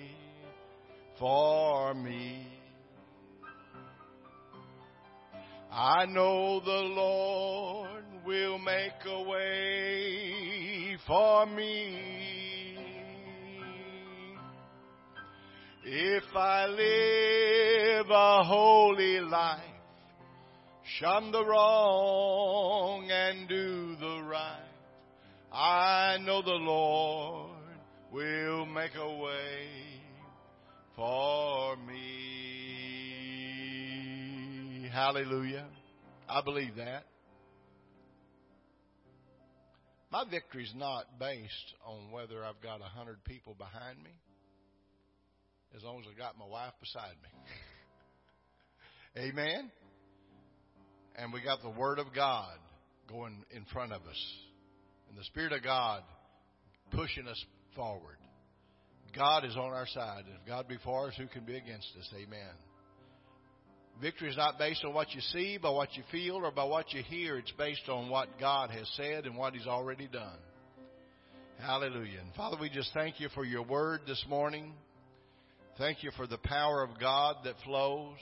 for me. I know the Lord will make a way for me. If I live a holy life, shun the wrong and do the right, I know the Lord will make a way for me. Hallelujah. I believe that. My victory is not based on whether I've got a hundred people behind me, as long as I got my wife beside me. Amen. And we got the Word of God going in front of us, and the Spirit of God pushing us forward. God is on our side. If God be for us, who can be against us? Amen. Victory is not based on what you see, by what you feel, or by what you hear. It's based on what God has said and what He's already done. Hallelujah. And Father, we just thank you for your word this morning. Thank you for the power of God that flows.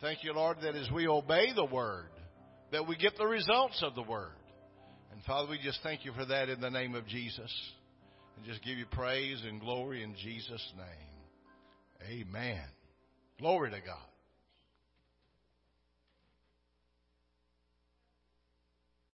Thank you, Lord, that as we obey the word, that we get the results of the word. And Father, we just thank you for that in the name of Jesus. And just give you praise and glory in Jesus' name. Amen. Glory to God.